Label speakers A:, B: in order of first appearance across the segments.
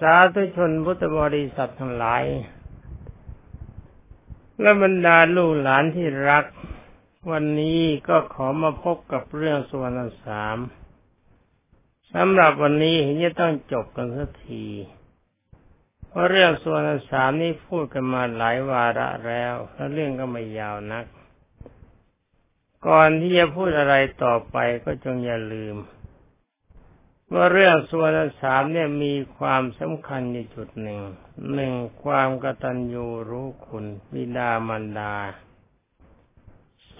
A: สาธุชนพุทธบริษัททั้งหลาย และบรรดาลูกหลานที่รัก วันนี้ก็ขอมาพบกับเรื่องส่วนสามสำหรับวันนี้เห็นจะต้องจบกันสักที เพราะเรื่องส่วนสามนี้พูดกันมาหลายวาระแล้วและเรื่องก็ไม่ยาวนัก ก่อนที่จะพูดอะไรต่อไปก็จงอย่าลืม ว่าเรื่องส่วนสามเนี่ยมีความสำคัญในจุดหนึ่ง หนึ่งความกตัญญูรู้คุณบิดามารดา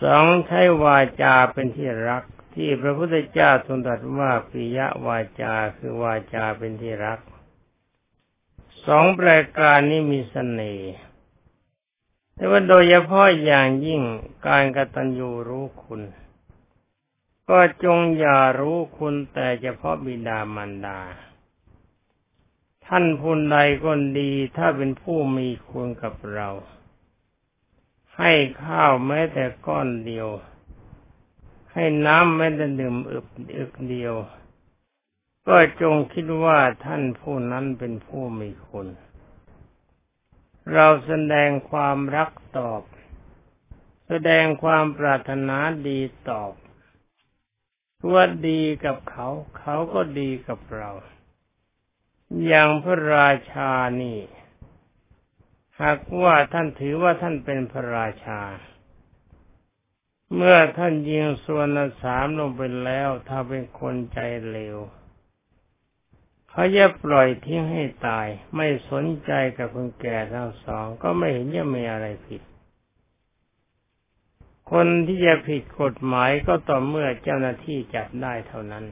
A: สองใช้วาจาเป็นที่รักที่พระพุทธเจ้าทรงตรัสว่าปิยวาจาคือวาจาเป็นที่รัก สองประการนี้มีสเสน่ห์แต่ว่าโดยเฉพาะอย่างยิ่งการกตัญญูรู้คุณ ก็จงอย่ารู้คุณแต่เฉพาะบิดามารดา ท่านผู้ใดก็ดีถ้าเป็นผู้มีคุณกับเรา ให้ข้าวแม้แต่ก้อนเดียว ให้น้ำแม้แต่ดื่มอึบอึกเดียว ก็จงคิดว่าท่านผู้นั้นเป็นผู้มีคุณ เราแสดงความรักตอบ แสดงความปรารถนาดีตอบ ว่าดีกับเขา เขาก็ดีกับเรา อย่างพระราชานี่ หากว่าท่านถือว่าท่านเป็นพระราชา เมื่อท่านยิงส่วนสามลงไปแล้ว ถ้าเป็นคนใจเลวเขาจะปล่อยทิ้งให้ตาย ไม่สนใจกับคนแก่ทั้งสอง ก็ไม่เห็นจะมีอะไรผิด คนที่จะผิดกฎหมายก็ต่อเมื่อเจ้าหน้าที่จับได้เท่านั้น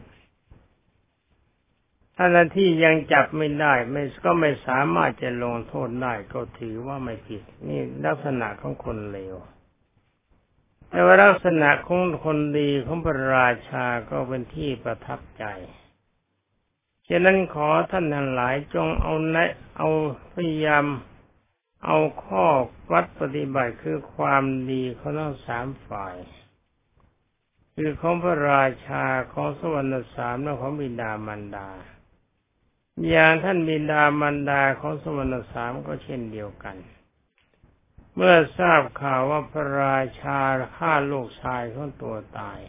A: ถ้าหน้าที่ยังจับไม่ได้ไม่ก็ไม่สามารถจะลงโทษได้ก็ถือว่าไม่ผิด นี่ลักษณะของคนเลวแต่ว่าลักษณะของคนดีของพระราชาก็เป็นที่ประทับใจฉะนั้นขอท่านทั้งหลายจงเอาในเอาพยายาม เอาข้อวัดปฏิบัติคือความดีของทั้งสามฝ่าย คือของพระราชาของสวรรค์สามและของบิดามารดา อย่างท่านบิดามารดาของสวรรค์สามก็เช่นเดียวกัน เมื่อทราบข่าวว่าพระราชาฆ่าลูกชายของตัวตาย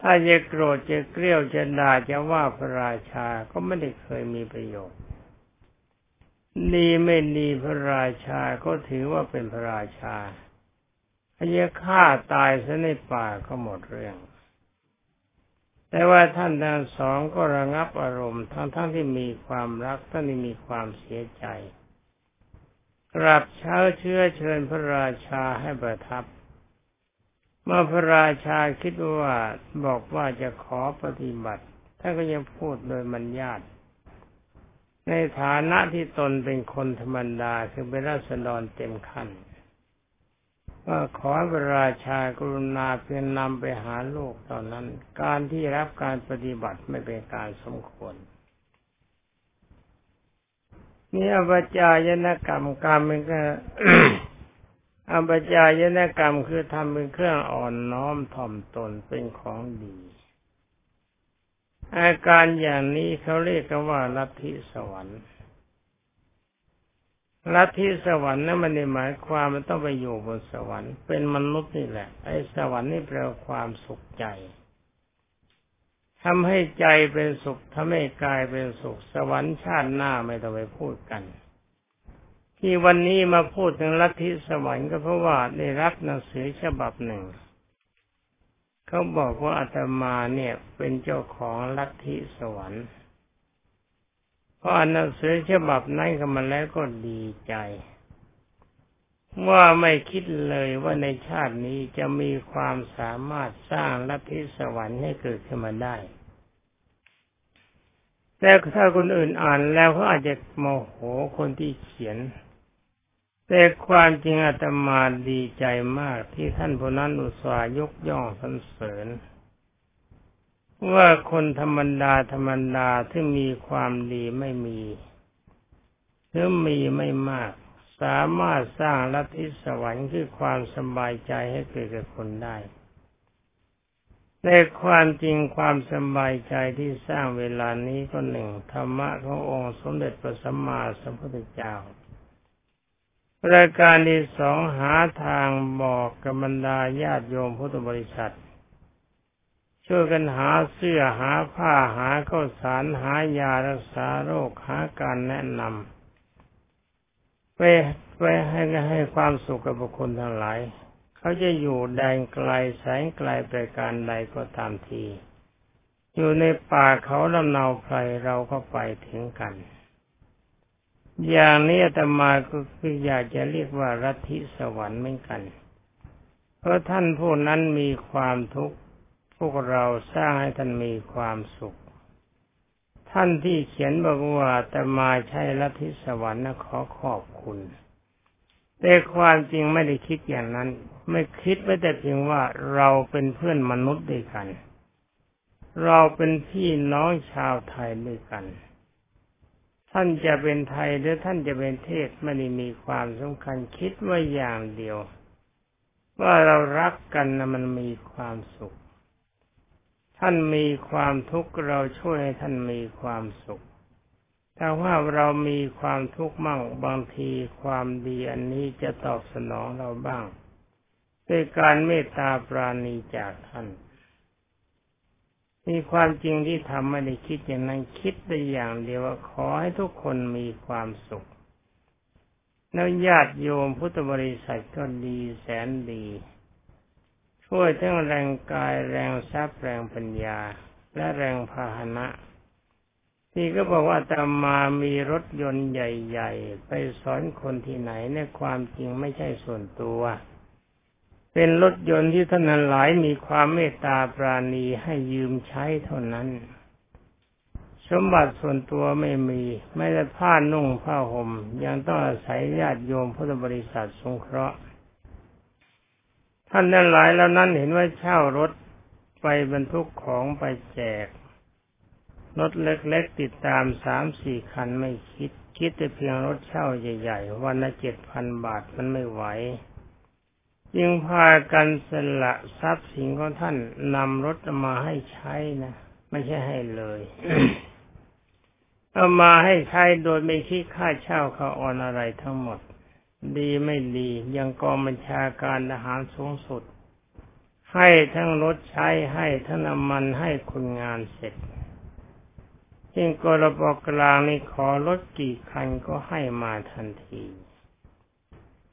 A: ถ้าจะโกรธจะเกลียวจะด่าจะว่าพระราชาก็ไม่ได้เคยมีประโยชน์ ดีไม่ดีพระราชาก็ถือว่าเป็นพระราชาพยาฆ่าตายซะในป่าก็หมดเรื่อง แต่ว่าท่านทั้งสองก็ระงับอารมณ์ทั้งทั้งที่มีความรักทั้งที่มีความเสียใจกราบเช้าเชื้อเชิญพระราชาให้ประทับ เมื่อพระราชาคิดว่าบอกว่าจะขอปฏิบัติท่านก็ยังพูดโดยมันญาติ ในฐานะที่ตนเป็นคนธรรมดาคือเป็นราษฎรเต็มขั้นว่าขอพระราชากรุณาเพียงนำไปหาโลกตอนนั้น การที่รับการปฏิบัติไม่เป็นการสมควรนี่อภิจายนกรรมกรรมเป็นก็อภิจายนกรรมคือทำเป็นเครื่องอ่อนน้อมถ่อมตนเป็นของดี อาการอย่างนี้เขาเรียกกันว่าลัทธิสวรรค์ลัทธิสวรรค์นั้นมันในหมายความมันต้องไปอยู่บนสวรรค์เป็นมนุษย์นี่แหละ ไอ้สวรรค์นี่แปลความสุขใจทำให้ใจเป็นสุขทำให้กายเป็นสุข สวรรค์ชาติหน้าไม่ต้องไปพูดกัน ที่วันนี้มาพูดถึงลัทธิสวรรค์ก็เพราะว่าได้รับหนังสือฉบับหนึ่ง เขาบอกว่าอาตมาเนี่ยเป็นเจ้าของลัทธิสวรรค์พออ่านหนังสือฉบับนั้นกันมาแล้วก็ดีใจ ว่าไม่คิดเลยว่าในชาตินี้จะมีความสามารถสร้างลัทธิสวรรค์ให้เกิดขึ้นมาได้ แต่ถ้าคนอื่นอ่านแล้วเขาอาจจะโมโหคนที่เขียน แต่ความจริงอาตมาดีใจมากที่ท่านผู้นั้นอุตส่าห์ยกย่องสรรเสริญ ว่าคนธรรมดาธรรมดาที่มีความดีไม่มีหรือมีไม่มาก สามารถสร้างลัทธิสวรรค์คือความสบายใจให้เกิดกับคนได้ในความจริงความสบายใจที่สร้างเวลานี้ก็หนึ่งธรรมะขององค์สมเด็จพระสัมมาสัมพุทธเจ้า รายการที่สองหาทางบอกกับบรรดาญาติโยมพุทธบริษัท ช่วยกันหาเสื้อหาผ้าหาข้าวสารหายารักษาโรคหาการแนะนำไปไปให้ให้ความสุขกับบุคคลทั้งหลาย เขาจะอยู่แดนไกลแสงไกลไปการใดก็ตามที อยู่ในป่าเขาลำเนาไพรเราก็ไปถึงกัน อย่างนี้อาตมาก็คืออยากจะเรียกว่ารัฐิสวรรค์เหมือนกัน เพราะท่านผู้นั้นมีความทุกข์พวกเราสร้างให้ท่านมีความสุข ท่านที่เขียนบอกว่าแต่มาใช่ลัทธิสวรรค์นะขอขอบคุณแต่ความจริงไม่ได้คิดอย่างนั้น ไม่คิดไม่แต่เพียงว่าเราเป็นเพื่อนมนุษย์ด้วยกัน เราเป็นพี่น้องชาวไทยด้วยกัน ท่านจะเป็นไทยหรือท่านจะเป็นเทศไม่ได้มีความสำคัญคิดว่าอย่างเดียว ว่าเรารักกันนะมันมีความสุข ท่านมีความทุกข์เราช่วยให้ท่านมีความสุขถ้าว่าเรามีความทุกข์มั่งบางทีความดีอันนี้จะตอบสนองเราบ้าง ด้วยการเมตตาปราณีจากท่าน มีความจริงที่ทำไม่ได้คิดอย่างนั้นคิดได้อย่างเดียวว่าขอให้ทุกคนมีความสุขแล้วญาติโยมพุทธบริษัทก็ดีแสนดี ช่วยทั้งแรงกายแรงทรัพย์แรงปัญญา และแรงพาหนะ ที่ก็บอกว่าตามามีรถยนต์ใหญ่ ๆ ไปสอนคนที่ไหนในความจริงไม่ใช่ส่วนตัว เป็นรถยนต์ที่ท่านหลายมีความเมตตาปราณีให้ยืมใช้เท่านั้น สมบัติส่วนตัวไม่มี ไม่ได้ผ้านุ่งผ้าหม่ม ยังต้องอาศัยญาติโยมพุทธบริษัทสงเคราะห์ ท่านนั้นหลายแล้วนั้นเห็นว่าเช่ารถไปบรรทุกของไปแจก รถเล็กๆติดตามสามสี่คันไม่คิด คิดแต่เพียงรถเช่าใหญ่ๆ วันละเจ็ดพันบาทมันไม่ไหว ยิ่งพากันสละทรัพย์สินของท่านนำรถมาให้ใช้นะ ไม่ใช่ให้เลยเอามาให้ใช้โดยไม่คิดค่าเช่าค่าออนอะไรทั้งหมด ดีไม่ดียังกองบัญชาการทหารสูงสุด ให้ทั้งรถใช้ให้ทั้งน้ำมันให้คุณงานเสร็จยิ่งกรบกลางนี่ขอลดกี่คันก็ให้มาทันที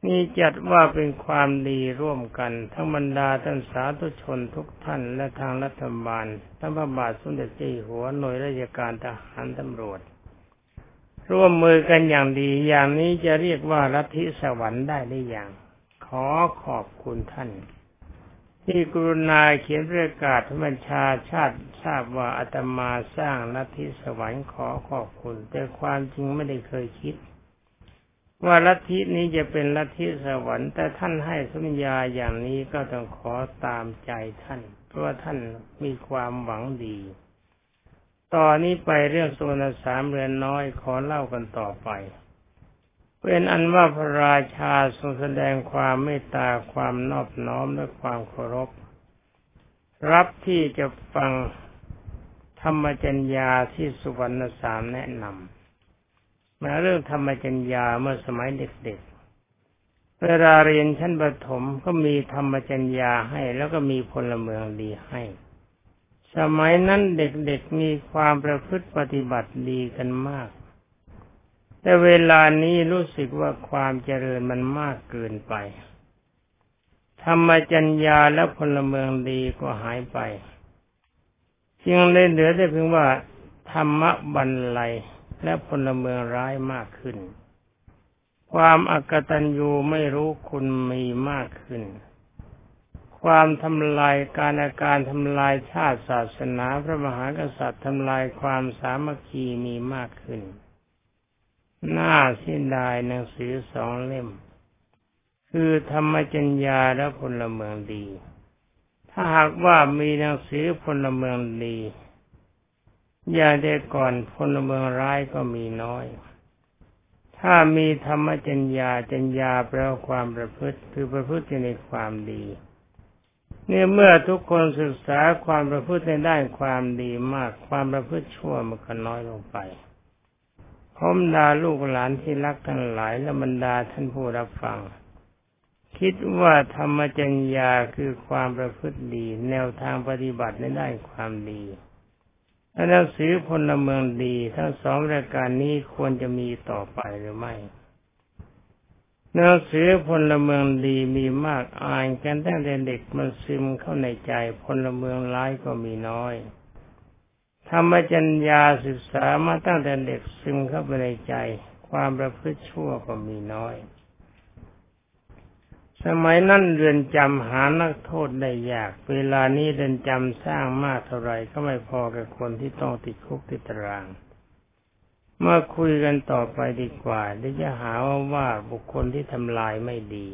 A: นี่จัดว่าเป็นความดีร่วมกัน ทั้งบรรดาท่านสาธุชนทุกท่านและทางรัฐบาลทั้งพระบาทสมเด็จเจ้าหัวหน่วยราชการทหารตำรวจ ร่วมมือกันอย่างดีอย่างนี้จะเรียกว่าลัทธิสวรรค์ได้หรือยังขอขอบคุณท่าน ที่กรุณาเขียนประกาศบัญชาชาติทราบว่าอาตมาสร้างลัทธิสวรรค์ขอขอบคุณ แต่ความจริงไม่ได้เคยคิด ว่าลัทธินี้จะเป็นลัทธิสวรรค์แต่ท่านให้สัญญาอย่างนี้ก็ต้องขอตามใจท่าน เพราะว่าท่านมีความหวังดี ตอนนี้ไปเรื่องโซนสามเรือนน้อยขอเล่ากันต่อไป เป็นอันว่าพระราชาทรงแสดงความเมตตาความนอบน้อมและความเคารพ รับที่จะฟังธรรมจัญญาที่สุวรรณสามแนะนำ มาเรื่องธรรมจัญญาเมื่อสมัยเด็กๆ เวลาเรียนชั้นประถมก็มีธรรมจัญญาให้ แล้วก็มีพลเมืองดีให้ สมัยนั้นเด็กๆมีความประพฤติปฏิบัติดีกันมาก แต่เวลานี้รู้สึกว่าความเจริญมันมากเกินไป ธรรมจัญญาและพลเมืองดีก็หายไป จึงเลยเหลือแต่เพียงว่าธรรมบันไล และพลเมืองร้ายมากขึ้น ความอกตัญญูไม่รู้คุณมีมากขึ้น ความทำลายการอาการทำลายชาติศาสนาพระมหากษัตริย์ทำลายความสามัคคีมีมากขึ้น หน่าเสียดายหนังสือสองเล่ม คือธรรมจัญญาและพลเมืองดี ถ้าหากว่ามีหนังสือพลเมืองดี อย่าได้ก่อนพลเมืองร้ายก็มีน้อย ถ้ามีธรรมจัญญาจัญญาแปลว่าความประพฤติคือประพฤติในความดีเนี่ยเมื่อทุกคนศึกษาความประพฤติในด้านความดีมาก ความประพฤติชั่วมันก็น้อยลงไปพร้อมดาลูกหลานที่รักทั้งหลายและบรรดาท่านผู้รับฟัง คิดว่าธรรมจัญญาคือความประพฤติดี แนวทางปฏิบัติในด้านความดี หนังสือพลเมืองดีทั้งสองรายการนี้ควรจะมีต่อไปหรือไม่หนังสือพลเมืองดีมีมากอ่านกันตั้งแต่เด็กมันซึมเข้าในใจพลเมืองร้ายก็มีน้อยธรรมจัญญาศึกษามาตั้งแต่เด็กซึมเข้าไปในใจ ความประพฤติชั่วก็มีน้อย สมัยนั้นเรือนจำหานักโทษได้ยาก เวลานี้เรือนจำสร้างมากเท่าไรก็ไม่พอกับคนที่ต้องติดคุกติดตารางเมื่อคุยกันต่อไปดีกว่าเดี๋ยวจะหาว่าว่าบุคคลที่ทำลายไม่ดี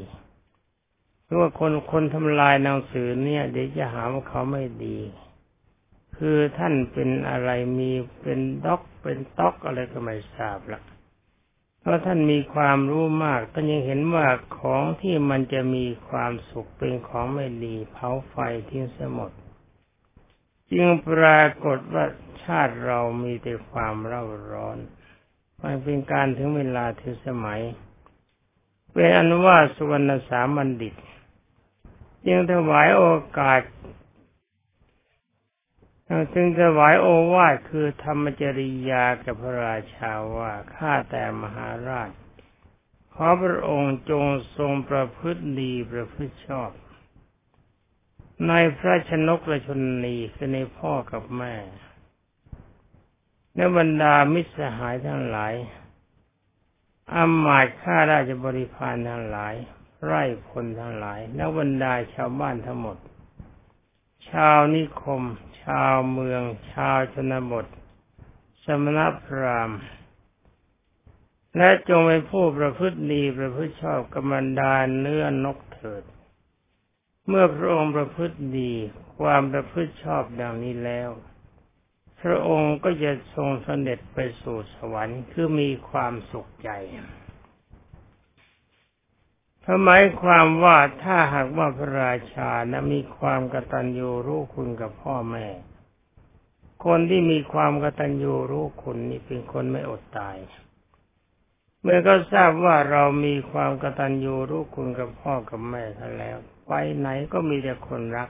A: หรือว่าคนคนทำลายหนังสือเนี่ย เดี๋ยวจะหาว่าเขาไม่ดี คือท่านเป็นอะไรมีเป็นด็อกเป็นต๊อกอะไรก็ไม่ทราบละ พราะท่านมีความรู้มากท่านยังเห็นว่าของที่มันจะมีความสุขเป็นของไม่ดีเผาไฟทิ้งเสียหมด จึงปรากฏว่าชาติเรามีแต่ความเร่าร้อนมันเป็นการถึงเวลาถึงสมัย เป็นอนุว่าสุวรรณสามัญดิต จึงถวายโอกาส จึงถวายโอวาทคือธรรมจริยากับพระราชาว่าข้าแต่มหาราช ขอพระองค์จงทรงประพฤติดีประพฤติชอบ ในพระชนกและชนนีคือในพ่อกับแม่และบรรดามิตรสหายทั้งหลายอามาตข้าราชบริพารทั้งหลาย ไร่พลทั้งหลาย และบรรดาชาวบ้านทั้งหมด ชาวนิคมาวเมือง ชาวชนบท สมณพราหมณ์ และจงเป็นผู้ประพฤติดีประพฤติชอบกับบรรดาเนื้อนกเถิด เมื่อพระองค์ประพฤติดีความประพฤติชอบดังนี้แล้ว พระองค์ก็จะทรงเสด็จไปสู่สวรรค์คือมีความสุขใจ หมายความว่าถ้าหากว่าพระราชานะมีความกตัญญูรู้คุณกับพ่อแม่ คนที่มีความกตัญญูรู้คุณนี่เป็นคนไม่อดตาย เมื่อก็ทราบว่าเรามีความกตัญญูรู้คุณกับพ่อกับแม่ท่านแล้ว ไปไหนก็มีแต่คนรัก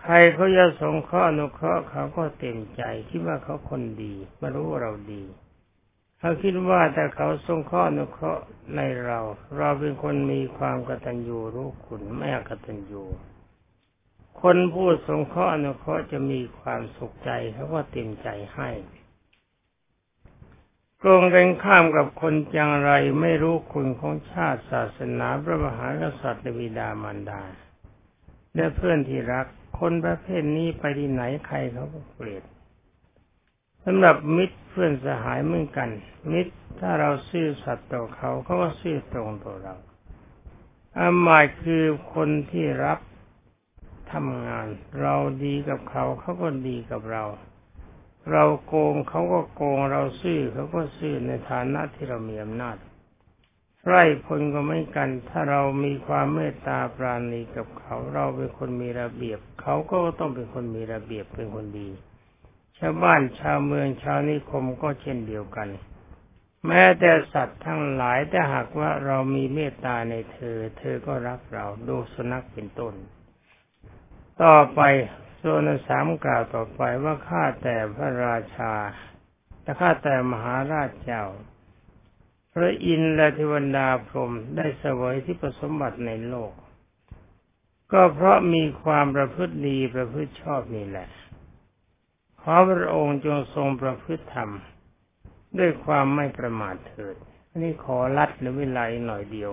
A: ใครเขาจะสงเคราะห์นุเคราะห์เขาก็เต็มใจคิดว่าเขาคนดี มารู้เราดี เขาคิดว่าแต่เขาสงเคราะห์นุเคราะห์ในเรา เราเป็นคนมีความกตัญญูรู้คุณไม่กตัญญูคนพูดสงเคราะห์นุเคราะห์จะมีความสุขใจเขาก็เต็มใจให้กรงกันข้ามกับคนจังไรไม่รู้คุณของชาติศาสนาพระมหากษัตริย์บิดามารดาและเพื่อนที่รัก คนประเภทนี้ไปที่ไหนใครเขาก็เกลียด สำหรับมิตรเพื่อนสหายเหมือนกัน มิตรถ้าเราซื่อสัตย์ต่อเขาเขาก็ซื่อตรงต่อเราอาหมายคือคนที่รับทำงาน เราดีกับเขาเขาก็ดีกับเรา เราโกงเขาก็โกงเราซื่อเขาก็ซื่อในฐานะที่เรามีอำนาจไร่พลก็ไม่กัน ถ้าเรามีความเมตตาปราณีกับเขา เราเป็นคนมีระเบียบ เขาก็ต้องเป็นคนมีระเบียบเป็นคนดี ชาวบ้านชาวเมืองชาวนิคมก็เช่นเดียวกัน แม้แต่สัตว์ทั้งหลายแต่หากว่าเรามีเมตตาในเธอ เธอก็รักเราดูสุนัขเป็นต้น ต่อไปส่วนสามกล่าวต่อไปว่าข้าแต่พระราชาและข้าแต่มหาราชเจ้า พระอินทร์และเทวดาพรหมได้เสวยที่ประสมบัติในโลก ก็เพราะมีความประพฤติดีประพฤติชอบนี่แหละ ขอพระองค์จงทรงประพฤติธรรม ด้วยความไม่ประมาทเถิดอันนี้ขอรัดหรือวิไลหน่อยเดียว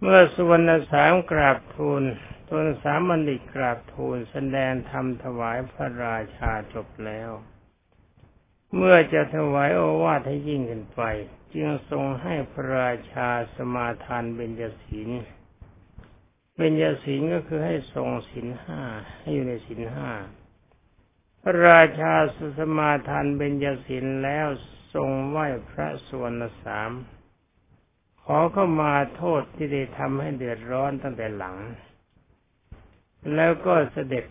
A: เมื่อสุวรรณสามกราบทูลตนสามบัณฑิตกราบทูลแสดงธรรมถวายพระราชาจบแล้ว เมื่อจะถวายโอวาทให้ยิ่งขึ้นไป จึงทรงให้พระราชาสมาทานเบญจศีลเบญจศีลก็คือให้ทรงศีลห้าให้อยู่ในศีลห้า ราชาสุสมาทานเบญจศีลแล้วทรงไหว้พระสวนสาม ขอเข้ามาโทษที่ได้ทำให้เดือดร้อนตั้งแต่หลัง แล้วก็เสด็จ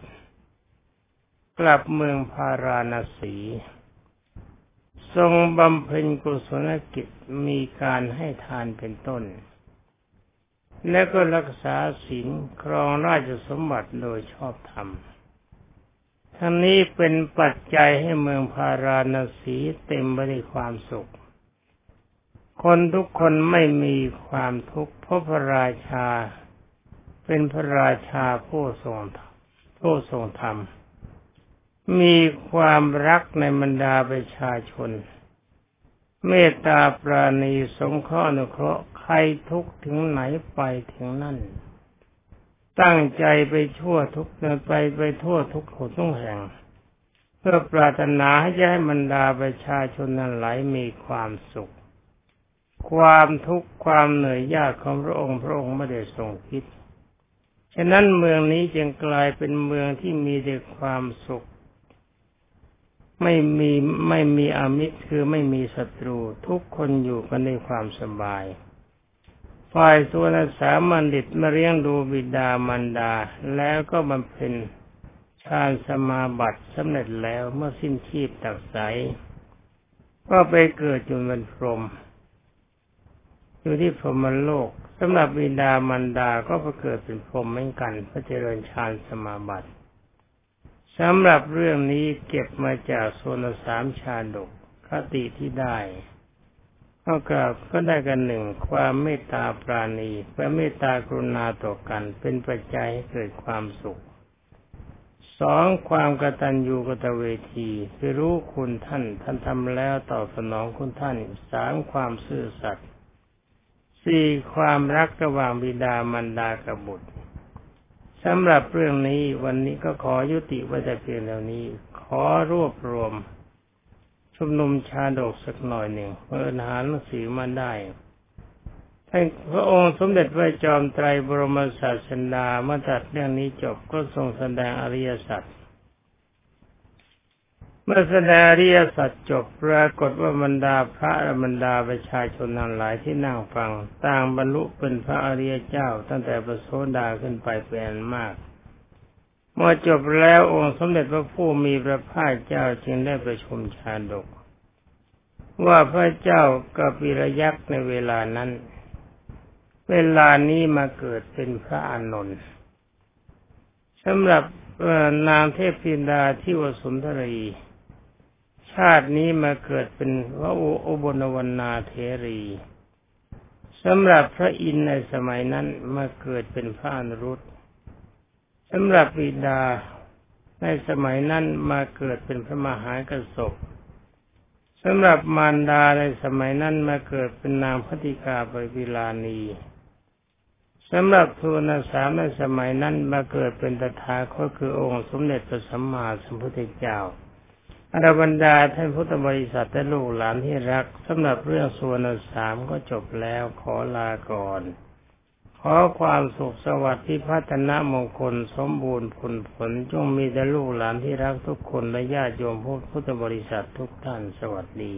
A: กลับเมืองพาราณสี ทรงบำเพ็ญกุศลกิจมีการให้ทานเป็นต้น และก็รักษาศีลครองราชสมบัติโดยชอบธรรม ทั้งนี้เป็นปัจจัยให้เมืองพาราณสีเต็มไปด้วยความสุข คนทุกคนไม่มีความทุกข์เพราะพระราชา เป็นพระราชาผู้ทรงผู้ทรงธรรม มีความรักในบรรดาประชาชน เมตตาปราณีสงเคราะห์นุเคราะห์ใครทุกถึงไหนไปถึงนั่น ตั้งใจไปชั่วทุกไปไปทั่วทุกคนทุกแห่ง เพื่อปรารถนาให้ให้บรรดาประชาชนนั้นไหลมีความสุข ความทุกข์ความเหนื่อยยากของพระองค์พระองค์ไม่ได้ทรงคิดฉะนั้นเมืองนี้จึงกลายเป็นเมืองที่มีแต่ความสุข ไม่มีไม่มีอมิตรคือไม่มีศัตรู ทุกคนอยู่กันในความสบาย ฝ่ายส่วนสามัญดิตมาเลี้ยงดูบิดามารดา แล้วก็บำเพ็ญฌานสมาบัติสำเร็จแล้วเมื่อสิ้นชีพตักใสก็ไปเกิดอยู่บนพรหมอยู่ที่พรหมโลกสำหรับบิดามารดาก็ไปเกิดเป็นพรหมเหมือนกันพระเจริญฌานสมาบัติสำหรับเรื่องนี้เก็บมาจากโซนสามชาดกคติที่ได้ ก็กลับก็ได้กันหนึ่งความเมตตาปราณีและเมตตากรุณาต่อกัน เป็นปัจจัยให้เกิดความสุขสองความกตัญญูกตเวทีคือรู้คุณท่าน ท่านทำแล้วตอบสนองคุณท่านสามความซื่อสัตย์สี่ความรักระหว่างบิดามารดากับบุตรสำหรับเรื่องนี้วันนี้ก็ขอยุติไว้แต่เพียงเท่านี้ ขอรวบรวม ชุมนุมชาดกสักหน่อยหนึ่งเพื่อหาหนังสือมาได้ท่านพระองค์สมเด็จพระจอมไตรบรมศาสดาเมื่อตัดเรื่องนี้จบก็ทรงแสดงอริยสัจเมื่อแสดงเรียสัจจบปรากฏว่าบรรดาพระและบรรดาประชาชนทั้งหลายที่นั่งฟัง ต่างบรรลุเป็นพระอริยเจ้า ตั้งแต่ประโสดาขึ้นไปเป็นมาก เมื่อจบแล้วองค์สมเด็จพระผู้มีพระภาคเจ้าจึงได้ประชุมชาดก ว่าพระเจ้ากับปิรยักษ์ในเวลานั้น เวลานี้มาเกิดเป็นพระอานนท์สำหรับนางเทพพินดาที่วสุนทรี ชาตินี้มาเกิดเป็นพระอุบลวรรณาเทรีสำหรับพระอินในสมัยนั้นมาเกิดเป็นพระอนุรุต สำหรับบิดาในสมัยนั้นมาเกิดเป็นพระมหากระสบสำหรับมารดาในสมัยนั้นมาเกิดเป็นนางพติกาบริลานีสำหรับทูนสามในสมัยนั้นมาเกิดเป็นตถาคตคือองค์สมเด็จพระสัมมาสัมพุทธเจ้าอรบรรดาท่านพุทธบริษัทและลูกหลานที่รักสำหรับเรื่องส่วนสามก็จบแล้วขอลาก่อน ขอความสุขสวัสดิ์ที่พัฒนามงคลสมบูรณ์ผลผลจงมีแต่ลูกหลานที่รักทุกคนและญาติโยมพุทธบริษัททุกท่านสวัสดี